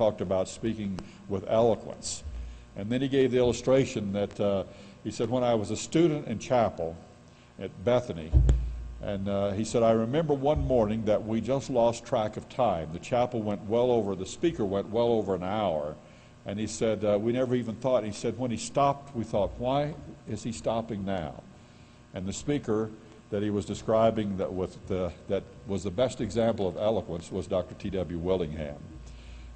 talked about speaking with eloquence. And then he gave the illustration that uh, he said, when I was a student in chapel at Bethany, and uh, he said, I remember one morning that we just lost track of time. The chapel went well over, the speaker went well over an hour. And he said, uh, we never even thought. He said, when he stopped, we thought, why is he stopping now? And the speaker that he was describing that, with the, that was the best example of eloquence was Dr. T.W. Willingham.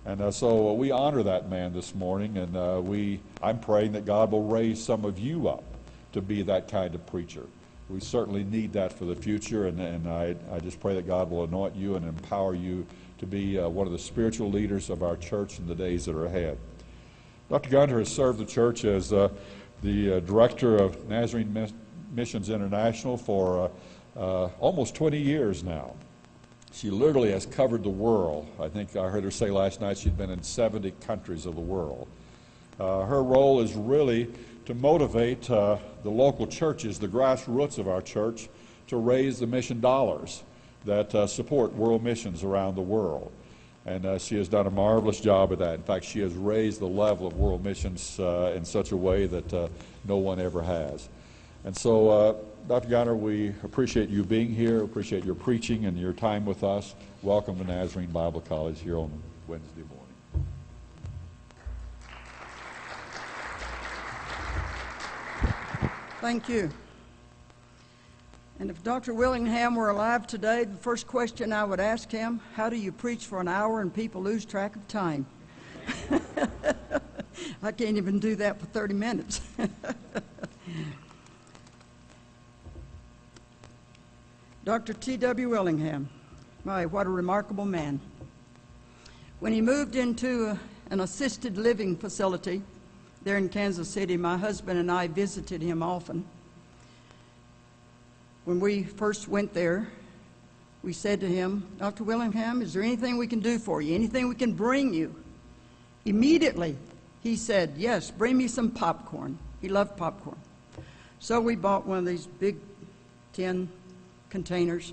And uh, so uh, we honor that man this morning, and uh, we, I'm praying that God will raise some of you up to be that kind of preacher. We certainly need that for the future, and, and I, I just pray that God will anoint you and empower you to be uh, one of the spiritual leaders of our church in the days that are ahead. Dr. Gunter has served the church as uh, the uh, director of Nazarene Missions International for almost 20 years now. She literally has covered the world. I think I heard her say last night she'd been in 70 countries of the world. Uh, her role is really to motivate uh, the local churches, the grassroots of our church, to raise the mission dollars that uh, support world missions around the world. And uh, she has done a marvelous job of that. In fact, she has raised the level of world missions uh, in such a way that uh, no one ever has. And so uh, Dr. Gunter, we appreciate you being here, appreciate your preaching and your time with us. Welcome to Nazarene Bible College here on Wednesday morning. Thank you. And if Dr. Willingham were alive today, the first question I would ask him, how do you preach for an hour and people lose track of time? I can't even do that for 30 minutes. Dr. T.W. Willingham. My, what a remarkable man. When he moved into a, an assisted living facility there in Kansas City, my husband and I visited him often. When we first went there, we said to him, Dr. Willingham, is there anything we can do for you? Anything we can bring you? Immediately, he said, Yes, bring me some popcorn. He loved popcorn. So we bought one of these big tin containers.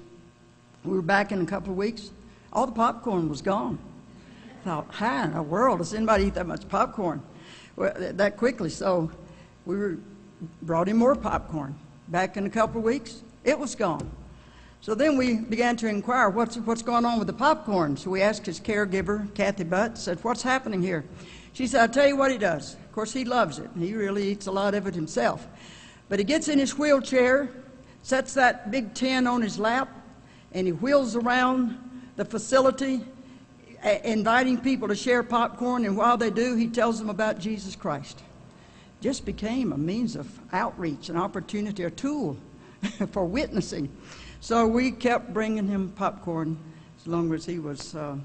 We were back in a couple of weeks. All the popcorn was gone. I thought, how in the world does anybody eat that much popcorn well, that quickly? So we were, brought him more popcorn. Back in a couple of weeks, it was gone. So then we began to inquire what's, what's going on with the popcorn. So we asked his caregiver, Kathy Butt, said, What's happening here? She said, I'll tell you what he does. Of course, he loves it. He really eats a lot of it himself. But he gets in his wheelchair sets that big tin on his lap, and he wheels around the facility inviting people to share popcorn, and while they do, he tells them about Jesus Christ. Just became a means of outreach, an opportunity, a tool for witnessing. So we kept bringing him popcorn as long as he was uh,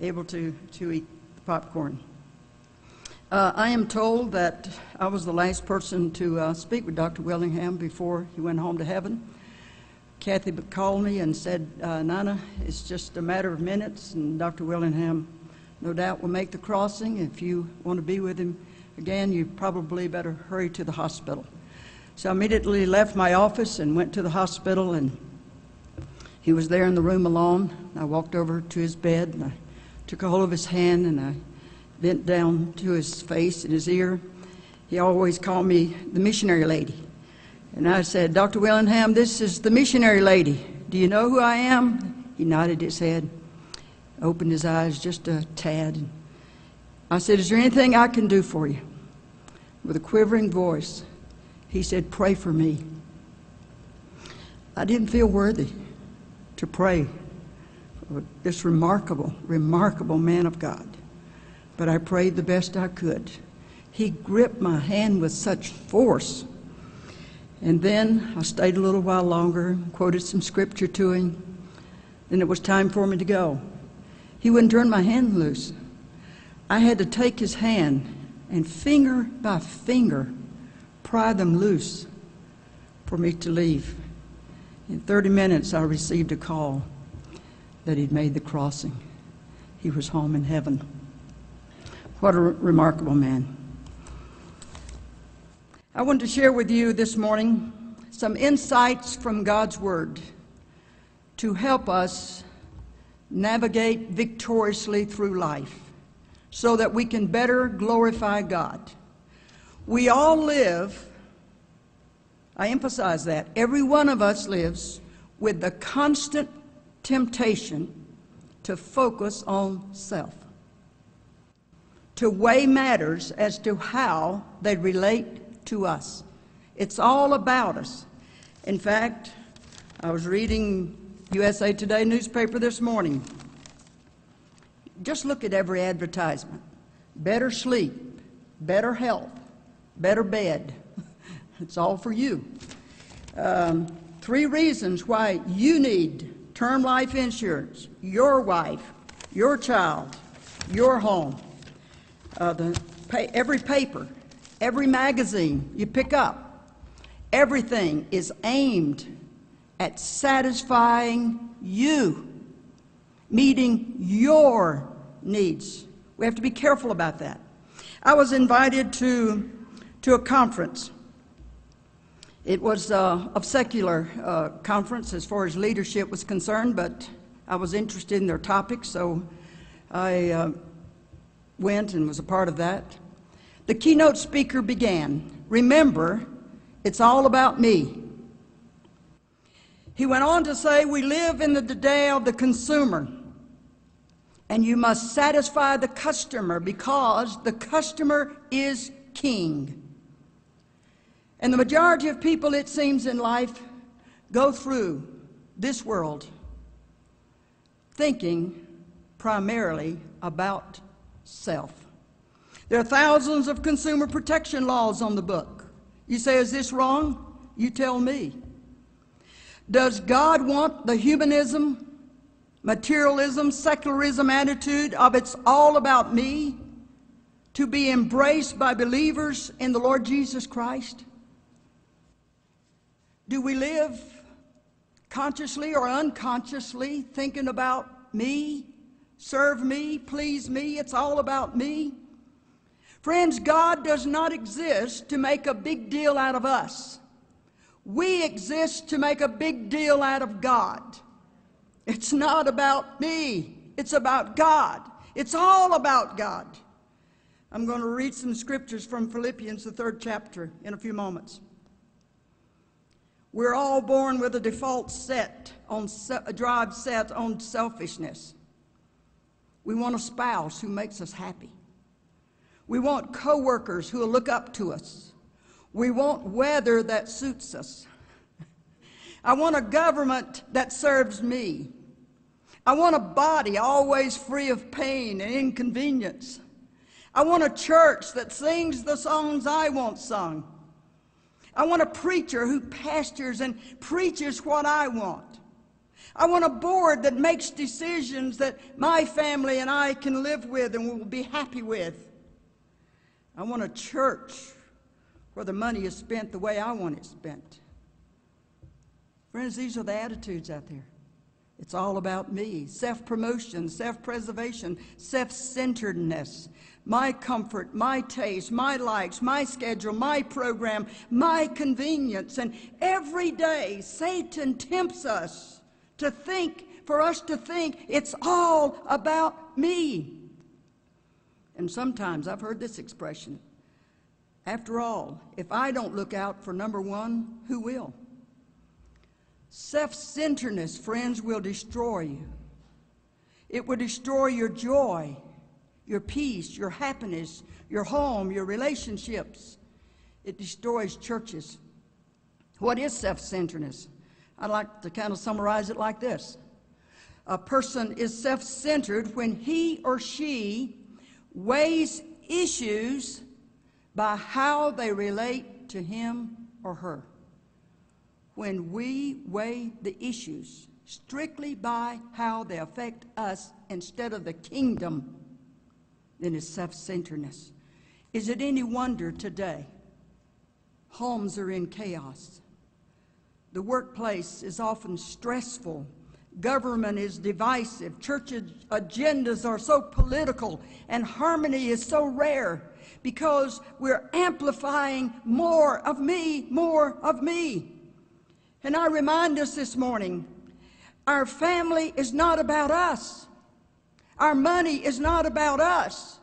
able to, to eat popcorn. Uh, I am told that I was the last person to uh, speak with Dr. Willingham before he went home to heaven. Kathy called me and said, uh, Nina, it's just a matter of minutes, and Dr. Willingham no doubt will make the crossing. If you want to be with him again, you probably better hurry to the hospital. So I immediately left my office and went to the hospital, and he was there in the room alone. I walked over to his bed, and I took a hold of his hand, and I bent down to his face and his ear. He always called me the missionary lady. And I said, Dr. Willingham, this is the missionary lady. Do you know who I am? He nodded his head, opened his eyes just a tad. I said, Is there anything I can do for you? With a quivering voice, he said, Pray for me. I didn't feel worthy to pray for this remarkable, remarkable man of God but I prayed the best I could. He gripped my hand with such force. And then I stayed a little while longer, quoted some scripture to him. Then it was time for me to go. He wouldn't turn my hand loose. I had to take his hand and finger by finger pry them loose for me to leave. In 30 minutes, I received a call that he'd made the crossing. He was home in heaven. What a re- remarkable man. I want to share with you this morning some insights from God's Word to help us navigate victoriously through life, so that we can better glorify God. We all live, I emphasize that, every one of us lives with the constant temptation to focus on self, to weigh matters as to how they relate to us. It's all about us. In fact, I was reading USA Today newspaper this morning. Just look at every advertisement. Better sleep, better health, better bed. It's all for you. Um, three reasons why you need term life insurance your wife, your child, your home. Uh, the, every paper, every magazine you pick up, everything is aimed at satisfying you, meeting your needs. We have to be careful about that. I was invited to, to a conference. It was uh, a secular uh, conference as far as leadership was concerned, but I was interested in their topic, so I uh, went and was a part of that. The keynote speaker began Remember, it's all about me. He went on to say, We live in the day of the consumer, and you must satisfy the customer because the customer is king. And the majority of people, it seems, in life go through this world thinking primarily about self. There are thousands of consumer protection laws on the book. You say, is this wrong? You tell me. Does God want the humanism, materialism, secularism attitude of it's all about me to be embraced by believers in the Lord Jesus Christ? Do we live consciously or unconsciously thinking about me, serve me, please me? It's all about me. Friends, God does not exist to make a big deal out of us. We exist to make a big deal out of God. It's not about me, it's about God. It's all about God. I'm going to read some scriptures from Philippians, the third chapter, in a few moments. We're all born with a default set on a drive set on selfishness. We want a spouse who makes us happy. We want coworkers who will look up to us. We want weather that suits us. I want a government that serves me. I want a body always free of pain and inconvenience. I want a church that sings the songs I want sung. I want a preacher who pastors and preaches what I want. I want a board that makes decisions that my family and I can live with and will be happy with. I want a church where the money is spent the way I want it spent. Friends, these are the attitudes out there. It's all about me self promotion, self preservation, self centeredness my comfort, my taste, my likes, my schedule, my program, my convenience. And every day, Satan tempts us to think, for us to think, it's all about me. And sometimes I've heard this expression after all, if I don't look out for number one, who will? Self centeredness, friends, will destroy you. It will destroy your joy your peace, your happiness, your home, your relationships. It destroys churches. What is self centeredness? I'd like to kind of summarize it like this A person is self centered when he or she weighs issues by how they relate to him or her. When we weigh the issues strictly by how they affect us instead of the kingdom than his self centeredness. Is it any wonder today homes are in chaos? The workplace is often stressful. Government is divisive. Church agendas are so political, and harmony is so rare because we're amplifying more of me, more of me. And I remind us this morning our family is not about us. Our money is not about us.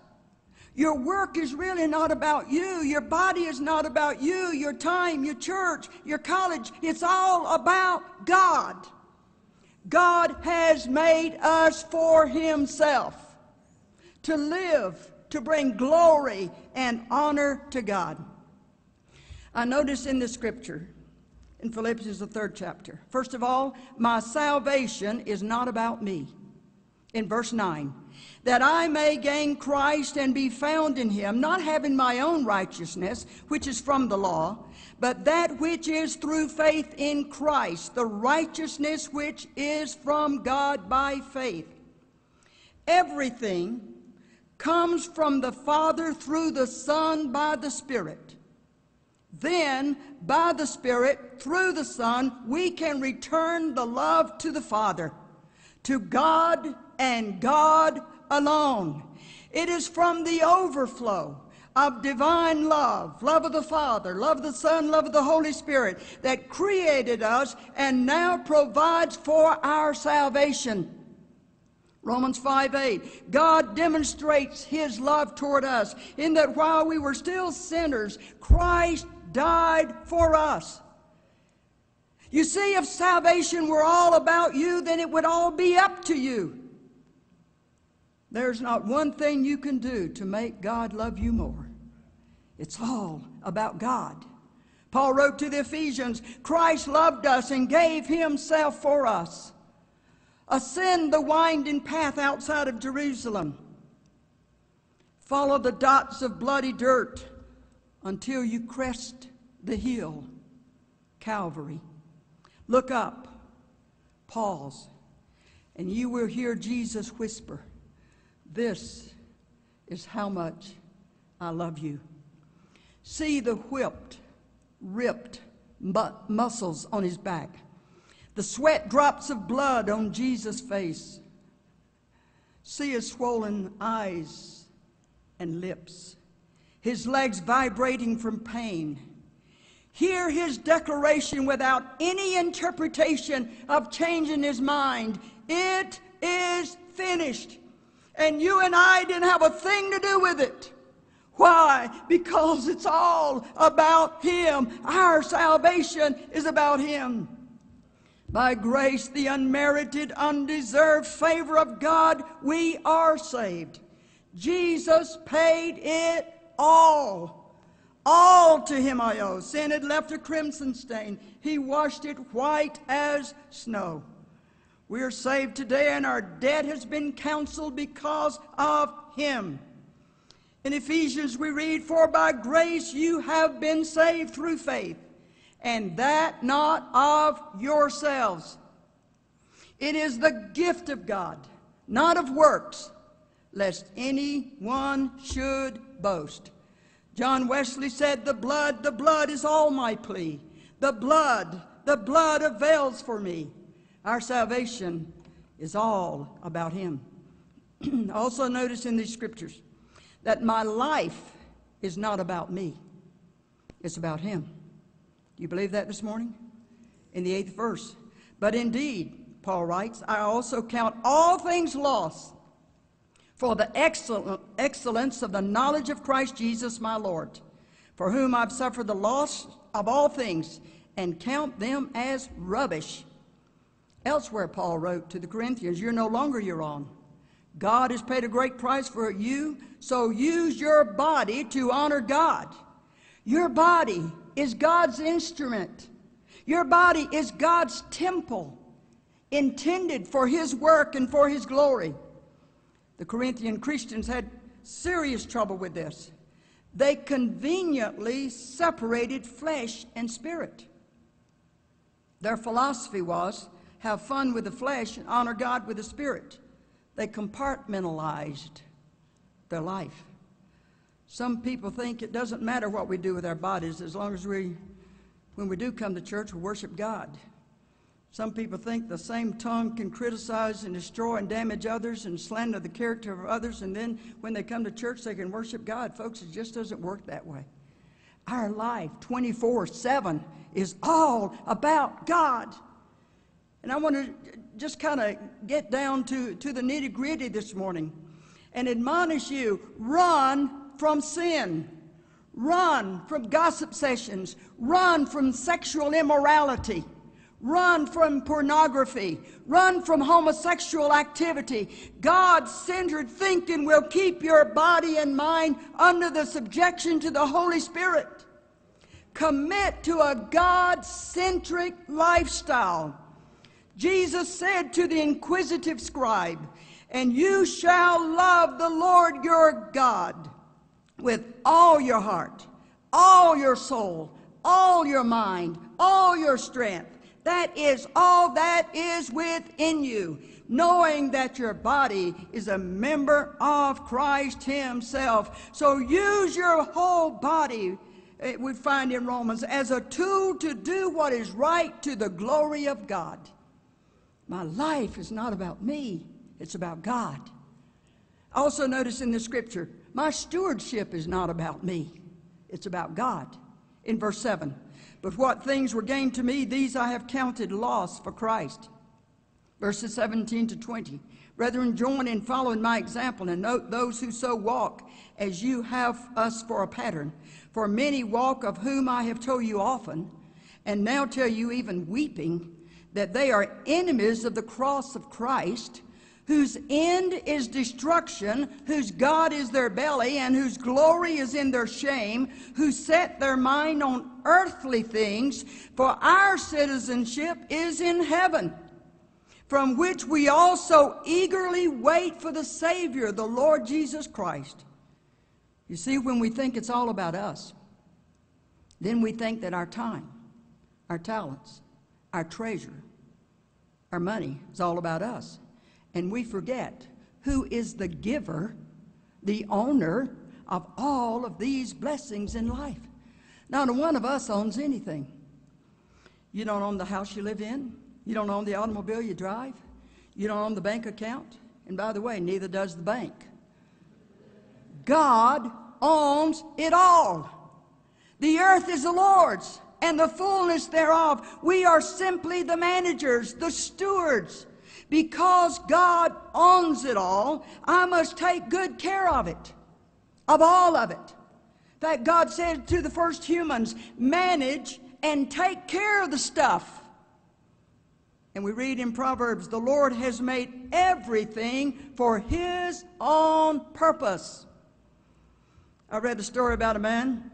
Your work is really not about you. Your body is not about you. Your time, your church, your college. It's all about God. God has made us for Himself to live, to bring glory and honor to God. I notice in the scripture, in Philippians, the third chapter, first of all, my salvation is not about me. In verse 9, that I may gain Christ and be found in him, not having my own righteousness, which is from the law, but that which is through faith in Christ, the righteousness which is from God by faith. Everything comes from the Father through the Son by the Spirit. Then, by the Spirit, through the Son, we can return the love to the Father, to God and God alone. It is from the overflow of divine love, love of the Father, love of the Son, love of the Holy Spirit, that created us and now provides for our salvation. Romans 5 8. God demonstrates his love toward us in that while we were still sinners, Christ died for us. You see, if salvation were all about you, then it would all be up to you. There's not one thing you can do to make God love you more. It's all about God. Paul wrote to the Ephesians Christ loved us and gave himself for us. Ascend the winding path outside of Jerusalem. Follow the dots of bloody dirt until you crest the hill, Calvary. Look up, pause, and you will hear Jesus whisper, This is how much I love you. See the whipped, ripped mu- muscles on his back, the sweat drops of blood on Jesus' face. See his swollen eyes and lips his legs vibrating from pain. Hear his declaration without any interpretation of changing his mind. It is finished. And you and I didn't have a thing to do with it. Why? Because it's all about him. Our salvation is about him. By grace, the unmerited, undeserved favor of God, we are saved. Jesus paid it all. All to him I owe. Sin had left a crimson stain. He washed it white as snow. We are saved today, and our debt has been canceled because of him. In Ephesians, we read, For by grace you have been saved through faith, and that not of yourselves. It is the gift of God, not of works, lest any one should boast. John Wesley said, The blood, the blood is all my plea. The blood, the blood avails for me. Our salvation is all about Him. also, notice in these scriptures that my life is not about me, it's about Him. Do you believe that this morning? In the eighth verse. But indeed, Paul writes, I also count all things lost for the excellence of the knowledge of Christ Jesus my Lord, for whom I've suffered the loss of all things, and count them as rubbish. Elsewhere, Paul wrote to the Corinthians, You're no longer your own. God has paid a great price for you, so use your body to honor God. Your body is God's instrument. Your body is God's temple, intended for His work and for His glory. The Corinthian Christians had serious trouble with this. They conveniently separated flesh and spirit. Their philosophy was have fun with the flesh and honor God with the spirit. They compartmentalized their life. Some people think it doesn't matter what we do with our bodies as long as we, when we do come to church, we worship God. Some people think the same tongue can criticize and destroy and damage others and slander the character of others, and then when they come to church, they can worship God. Folks, it just doesn't work that way. Our life, 24 7, is all about God. And I want to just kind of get down to, to the nitty gritty this morning and admonish you run from sin. Run from gossip sessions. Run from sexual immorality. Run from pornography. Run from homosexual activity. God centered thinking will keep your body and mind under the subjection to the Holy Spirit. Commit to a God centric lifestyle. Jesus said to the inquisitive scribe, And you shall love the Lord your God with all your heart, all your soul, all your mind, all your strength. That is all that is within you, knowing that your body is a member of Christ Himself. So use your whole body, eh, we find in Romans, as a tool to do what is right to the glory of God. My life is not about me, it's about God. Also, notice in the scripture, my stewardship is not about me, it's about God. In verse 7, but what things were gained to me, these I have counted loss for Christ. Verses 17 to 20. Brethren, join in following my example and note those who so walk as you have us for a pattern. For many walk, of whom I have told you often, and now tell you even weeping, that they are enemies of the cross of Christ whose end is destruction, whose God is their belly, and whose glory is in their shame, who set their mind on earthly things, for our citizenship is in heaven, from which we also eagerly wait for the Savior, the Lord Jesus Christ. You see, when we think it's all about us, then we think that our time, our talents, our treasure, our money is all about us and we forget who is the giver, the owner of all of these blessings in life. Not one of us owns anything. You don't own the house you live in. You don't own the automobile you drive. You don't own the bank account. And by the way, neither does the bank. God owns it all. The earth is the Lord's and the fullness thereof. We are simply the managers, the stewards. Because God owns it all, I must take good care of it, of all of it. That God said to the first humans, manage and take care of the stuff. And we read in Proverbs, the Lord has made everything for His own purpose. I read a story about a man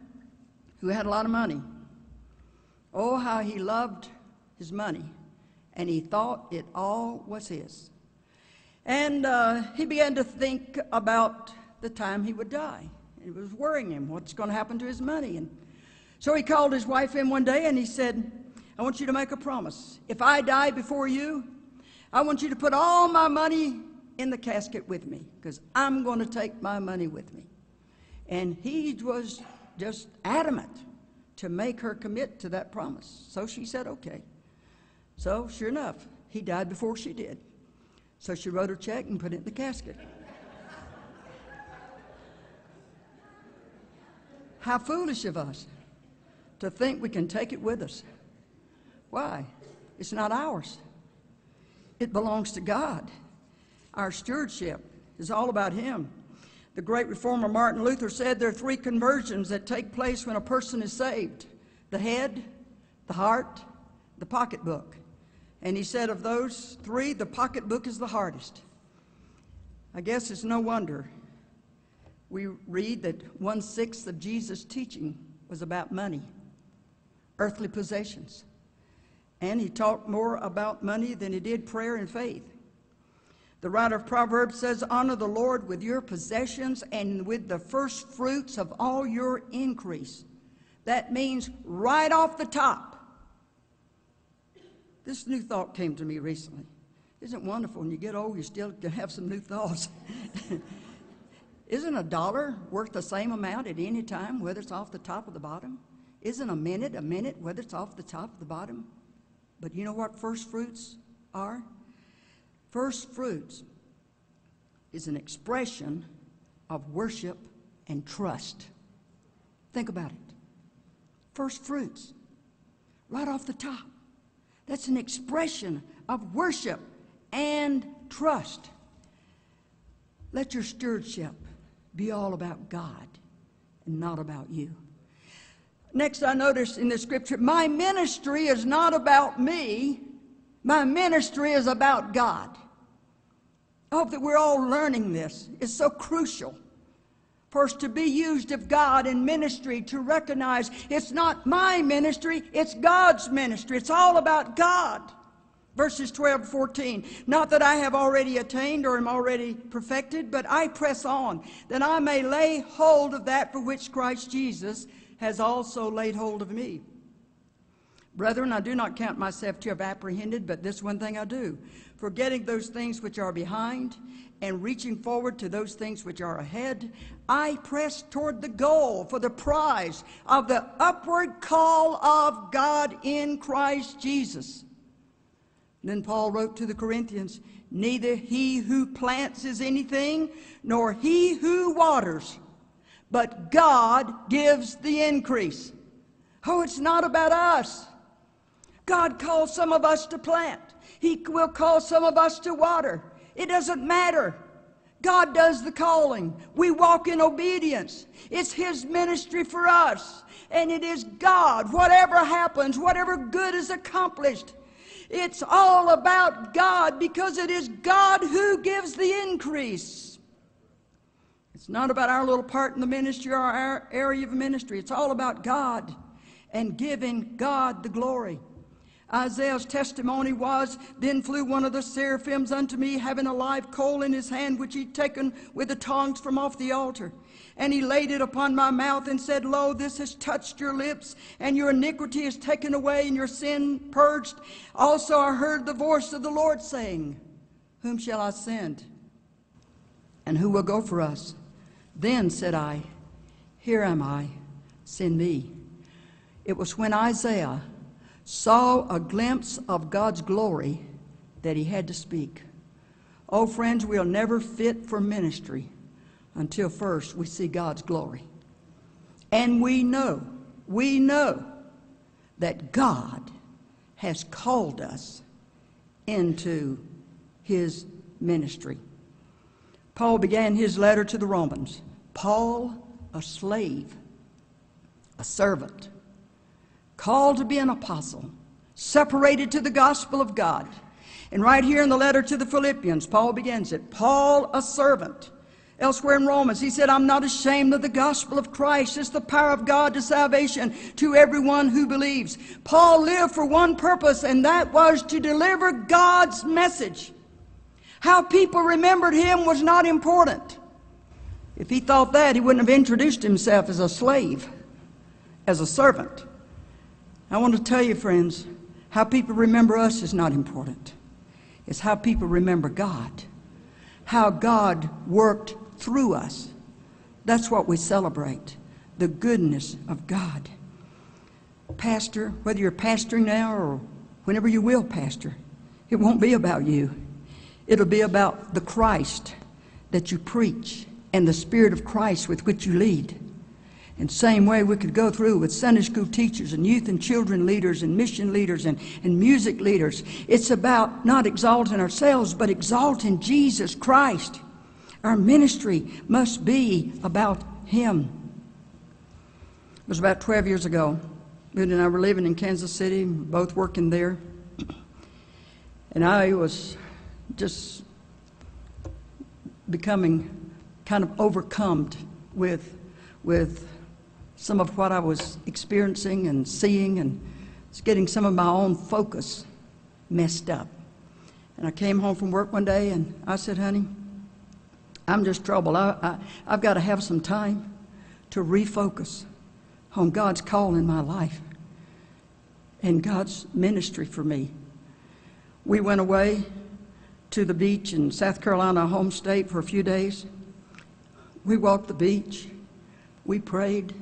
who had a lot of money. Oh, how he loved his money and he thought it all was his. And uh, he began to think about the time he would die. It was worrying him what's going to happen to his money. And so he called his wife in one day and he said, I want you to make a promise. If I die before you, I want you to put all my money in the casket with me because I'm going to take my money with me. And he was just adamant to make her commit to that promise. So she said, okay. So, sure enough, he died before she did. So she wrote her check and put it in the casket. How foolish of us to think we can take it with us. Why? It's not ours, it belongs to God. Our stewardship is all about Him. The great reformer Martin Luther said there are three conversions that take place when a person is saved the head, the heart, the pocketbook. And he said, of those three, the pocketbook is the hardest. I guess it's no wonder we read that one sixth of Jesus' teaching was about money, earthly possessions. And he talked more about money than he did prayer and faith. The writer of Proverbs says, Honor the Lord with your possessions and with the first fruits of all your increase. That means right off the top. This new thought came to me recently. Isn't it wonderful when you get old, you still can have some new thoughts? Isn't a dollar worth the same amount at any time, whether it's off the top or the bottom? Isn't a minute a minute, whether it's off the top or the bottom? But you know what first fruits are? First fruits is an expression of worship and trust. Think about it. First fruits, right off the top. That's an expression of worship and trust. Let your stewardship be all about God and not about you. Next, I noticed in the scripture, my ministry is not about me, my ministry is about God. I hope that we're all learning this. It's so crucial for us to be used of God in ministry to recognize it's not my ministry, it's God's ministry. It's all about God. Verses 12 to 14. Not that I have already attained or am already perfected, but I press on, that I may lay hold of that for which Christ Jesus has also laid hold of me. Brethren, I do not count myself to have apprehended, but this one thing I do, forgetting those things which are behind and reaching forward to those things which are ahead, I press toward the goal for the prize of the upward call of God in Christ Jesus. Then Paul wrote to the Corinthians, Neither he who plants is anything, nor he who waters, but God gives the increase. Oh, it's not about us. God calls some of us to plant. He will call some of us to water. It doesn't matter. God does the calling. We walk in obedience. It's His ministry for us. And it is God. Whatever happens, whatever good is accomplished, it's all about God because it is God who gives the increase. It's not about our little part in the ministry or our area of ministry. It's all about God and giving God the glory. Isaiah's testimony was, Then flew one of the seraphims unto me, having a live coal in his hand, which he'd taken with the tongs from off the altar. And he laid it upon my mouth and said, Lo, this has touched your lips, and your iniquity is taken away, and your sin purged. Also I heard the voice of the Lord saying, Whom shall I send? And who will go for us? Then said I, Here am I, send me. It was when Isaiah saw a glimpse of God's glory that he had to speak. Oh, friends, we'll never fit for ministry until first we see God's glory. And we know, we know that God has called us into his ministry. Paul began his letter to the Romans. Paul, a slave, a servant called to be an apostle, separated to the gospel of God. And right here in the letter to the Philippians, Paul begins it Paul, a servant. Elsewhere in Romans, he said, I'm not ashamed of the gospel of Christ. It's the power of God to salvation to everyone who believes. Paul lived for one purpose, and that was to deliver God's message. How people remembered him was not important. If he thought that, he wouldn't have introduced himself as a slave, as a servant. I want to tell you, friends, how people remember us is not important. It's how people remember God, how God worked through us. That's what we celebrate the goodness of God. Pastor, whether you're pastoring now or whenever you will pastor, it won't be about you. It'll be about the Christ that you preach and the Spirit of Christ with which you lead. And same way we could go through with Sunday school teachers and youth and children leaders and mission leaders and, and music leaders. It's about not exalting ourselves, but exalting Jesus Christ. Our ministry must be about Him. It was about 12 years ago. Moody and I were living in Kansas City, both working there. And I was just becoming kind of overcome with, with some of what I was experiencing and seeing, and getting some of my own focus messed up. And I came home from work one day and I said, honey, I'm just troubled. I, I, I've got to have some time to refocus on God's call in my life and God's ministry for me. We went away to the beach in South Carolina, home state, for a few days. We walked the beach. We prayed.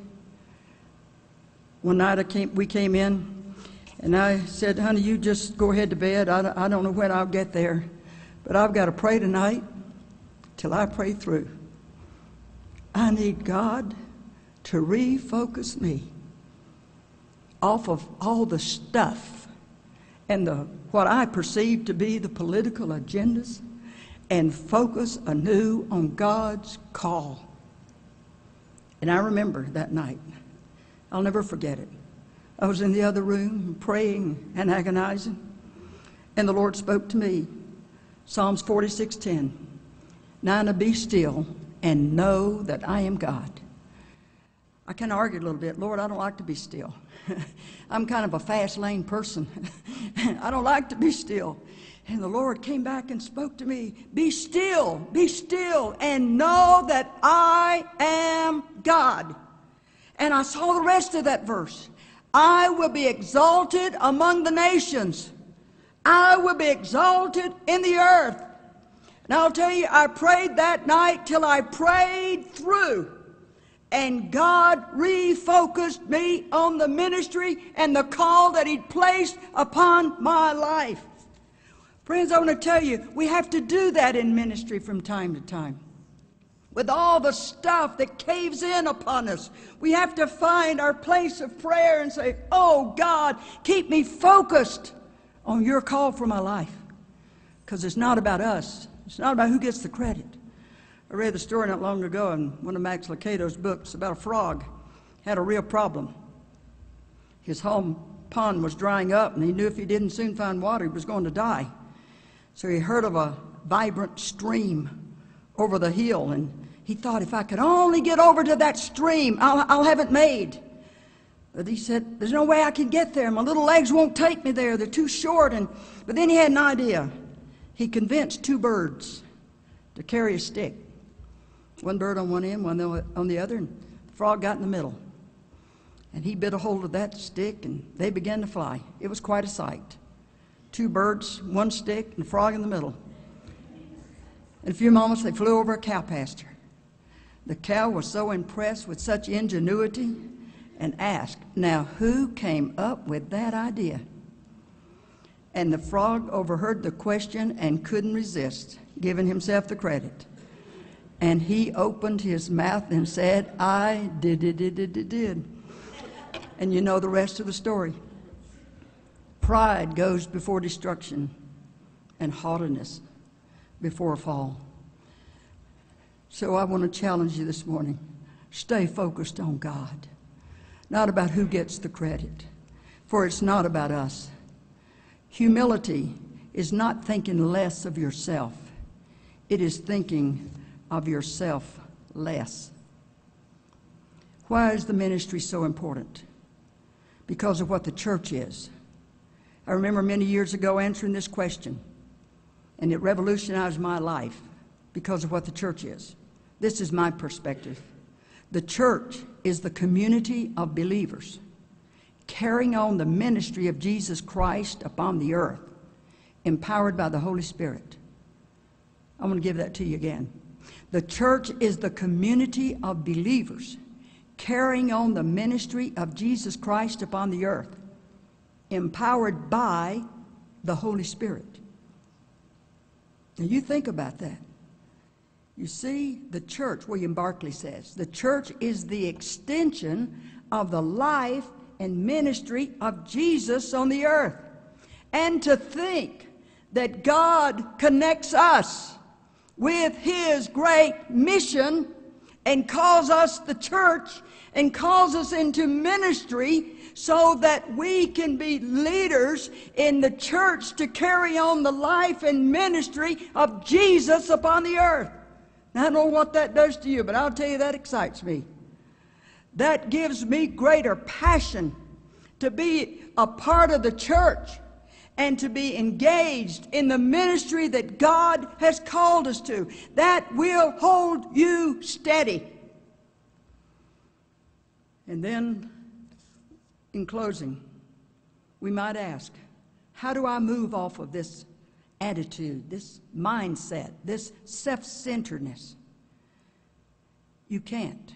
One night I came, we came in, and I said, honey, you just go ahead to bed. I, I don't know when I'll get there, but I've got to pray tonight till I pray through. I need God to refocus me off of all the stuff and the what I perceive to be the political agendas and focus anew on God's call. And I remember that night. I'll never forget it. I was in the other room praying and agonizing, and the Lord spoke to me. Psalms 46:10. Now be still and know that I am God. I kind of argued a little bit. Lord, I don't like to be still. I'm kind of a fast lane person. I don't like to be still. And the Lord came back and spoke to me Be still, be still, and know that I am God. And I saw the rest of that verse. I will be exalted among the nations, I will be exalted in the earth. And I'll tell you, I prayed that night till I prayed through. And God refocused me on the ministry and the call that He'd placed upon my life. Friends, I want to tell you, we have to do that in ministry from time to time. With all the stuff that caves in upon us, we have to find our place of prayer and say, Oh God, keep me focused on your call for my life. Because it's not about us, it's not about who gets the credit. I read the story not long ago in one of Max Lucado's books about a frog had a real problem. His home pond was drying up, and he knew if he didn't soon find water, he was going to die. So he heard of a vibrant stream over the hill, and he thought, if I could only get over to that stream, I'll, I'll have it made. But he said, There's no way I can get there. My little legs won't take me there. They're too short. And, but then he had an idea. He convinced two birds to carry a stick. One bird on one end, one on the other, and the frog got in the middle. And he bit a hold of that stick, and they began to fly. It was quite a sight. Two birds, one stick, and a frog in the middle. In a few moments, they flew over a cow pasture. The cow was so impressed with such ingenuity and asked, Now, who came up with that idea? And the frog overheard the question and couldn't resist, giving himself the credit. And he opened his mouth and said, I did, did, did, did, did. And you know the rest of the story. Pride goes before destruction, and haughtiness before a fall. So I want to challenge you this morning stay focused on God, not about who gets the credit, for it's not about us. Humility is not thinking less of yourself, it is thinking of yourself less. Why is the ministry so important? Because of what the church is. I remember many years ago answering this question, and it revolutionized my life because of what the church is. This is my perspective. The church is the community of believers carrying on the ministry of Jesus Christ upon the earth, empowered by the Holy Spirit. I'm going to give that to you again. The church is the community of believers carrying on the ministry of Jesus Christ upon the earth, empowered by the Holy Spirit. Now, you think about that. You see, the church, William Barclay says, the church is the extension of the life and ministry of Jesus on the earth. And to think that God connects us with his great mission and calls us the church and calls us into ministry so that we can be leaders in the church to carry on the life and ministry of Jesus upon the earth. I don't know what that does to you, but I'll tell you that excites me. That gives me greater passion to be a part of the church and to be engaged in the ministry that God has called us to. That will hold you steady. And then, in closing, we might ask how do I move off of this attitude, this mindset, this self centeredness? You can't.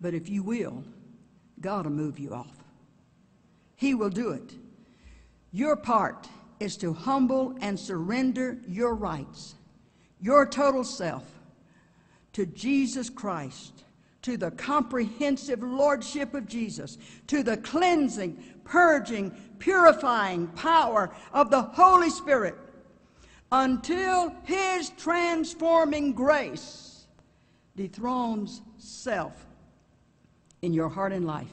But if you will, God will move you off. He will do it. Your part is to humble and surrender your rights, your total self, to Jesus Christ, to the comprehensive lordship of Jesus, to the cleansing, purging, purifying power of the Holy Spirit, until His transforming grace dethrones self in your heart and life.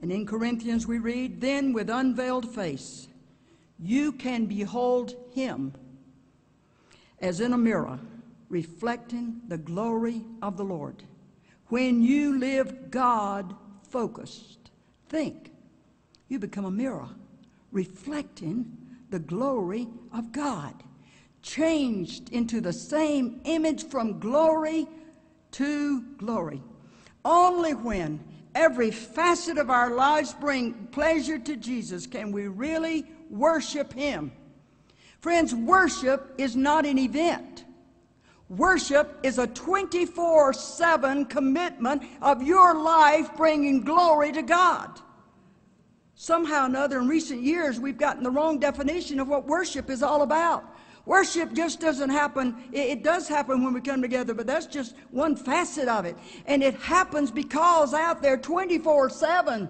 And in Corinthians we read, Then with unveiled face you can behold him as in a mirror, reflecting the glory of the Lord. When you live God focused, think, you become a mirror reflecting the glory of God, changed into the same image from glory to glory. Only when every facet of our lives bring pleasure to Jesus can we really worship him. Friends, worship is not an event. Worship is a 24 7 commitment of your life bringing glory to God. Somehow or another, in recent years, we've gotten the wrong definition of what worship is all about. Worship just doesn't happen. It, does happen when we come together, but that's just one facet of it. And it happens because out there 24 7,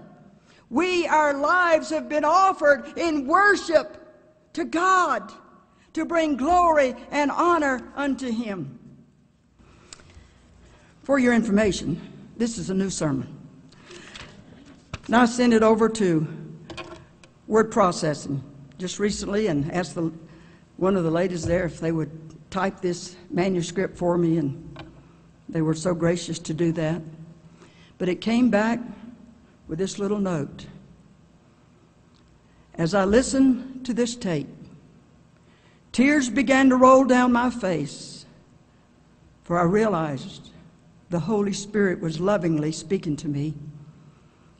we, our lives have been offered in worship to God to bring glory and honor unto Him. For your information, this is a new sermon. Now I sent it over to word processing just recently and asked the, one of the ladies there if they would type this manuscript for me, and they were so gracious to do that. But it came back with this little note. As I listened to this tape, tears began to roll down my face, for I realized the Holy Spirit was lovingly speaking to me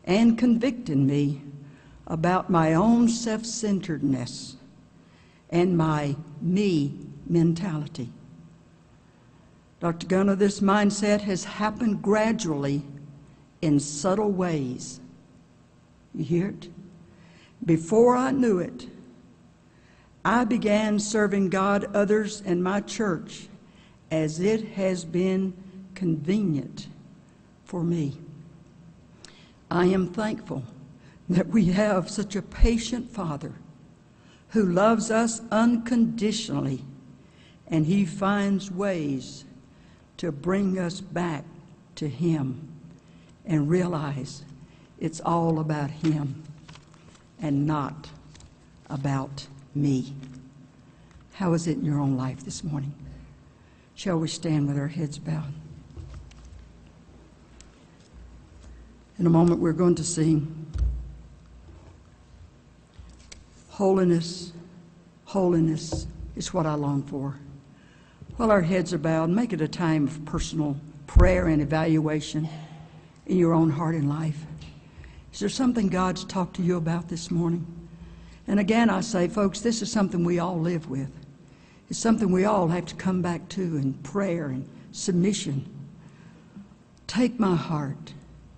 and convicting me about my own self centeredness and my me mentality. Dr. Gunter, this mindset has happened gradually in subtle ways. You hear it? Before I knew it, I began serving God, others, and my church as it has been convenient for me. I am thankful that we have such a patient Father who loves us unconditionally, and He finds ways to bring us back to Him and realize it's all about Him and not about me. How is it in your own life this morning? Shall we stand with our heads bowed? In a moment, we're going to sing Holiness, holiness is what I long for. While our heads are bowed, make it a time of personal prayer and evaluation in your own heart and life. Is there something God's talked to you about this morning? And again, I say, folks, this is something we all live with. It's something we all have to come back to in prayer and submission. Take my heart,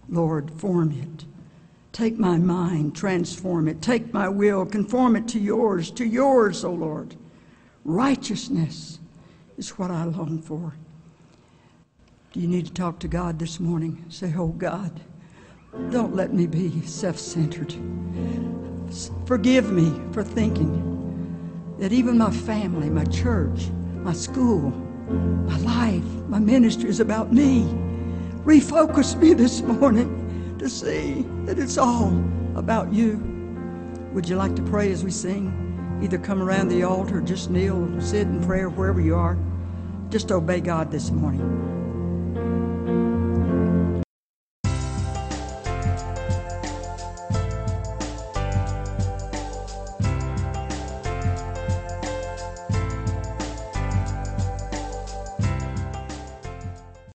Lord, form it. Take my mind, transform it. Take my will, conform it to yours, to yours, O Lord. Righteousness is what I long for. Do you need to talk to God this morning? Say, Oh God, don't let me be self centered. Forgive me for thinking that even my family, my church, my school, my life, my ministry is about me. Refocus me this morning to see that it's all about you. Would you like to pray as we sing? Either come around the altar, just kneel, sit in prayer wherever you are. Just obey God this morning.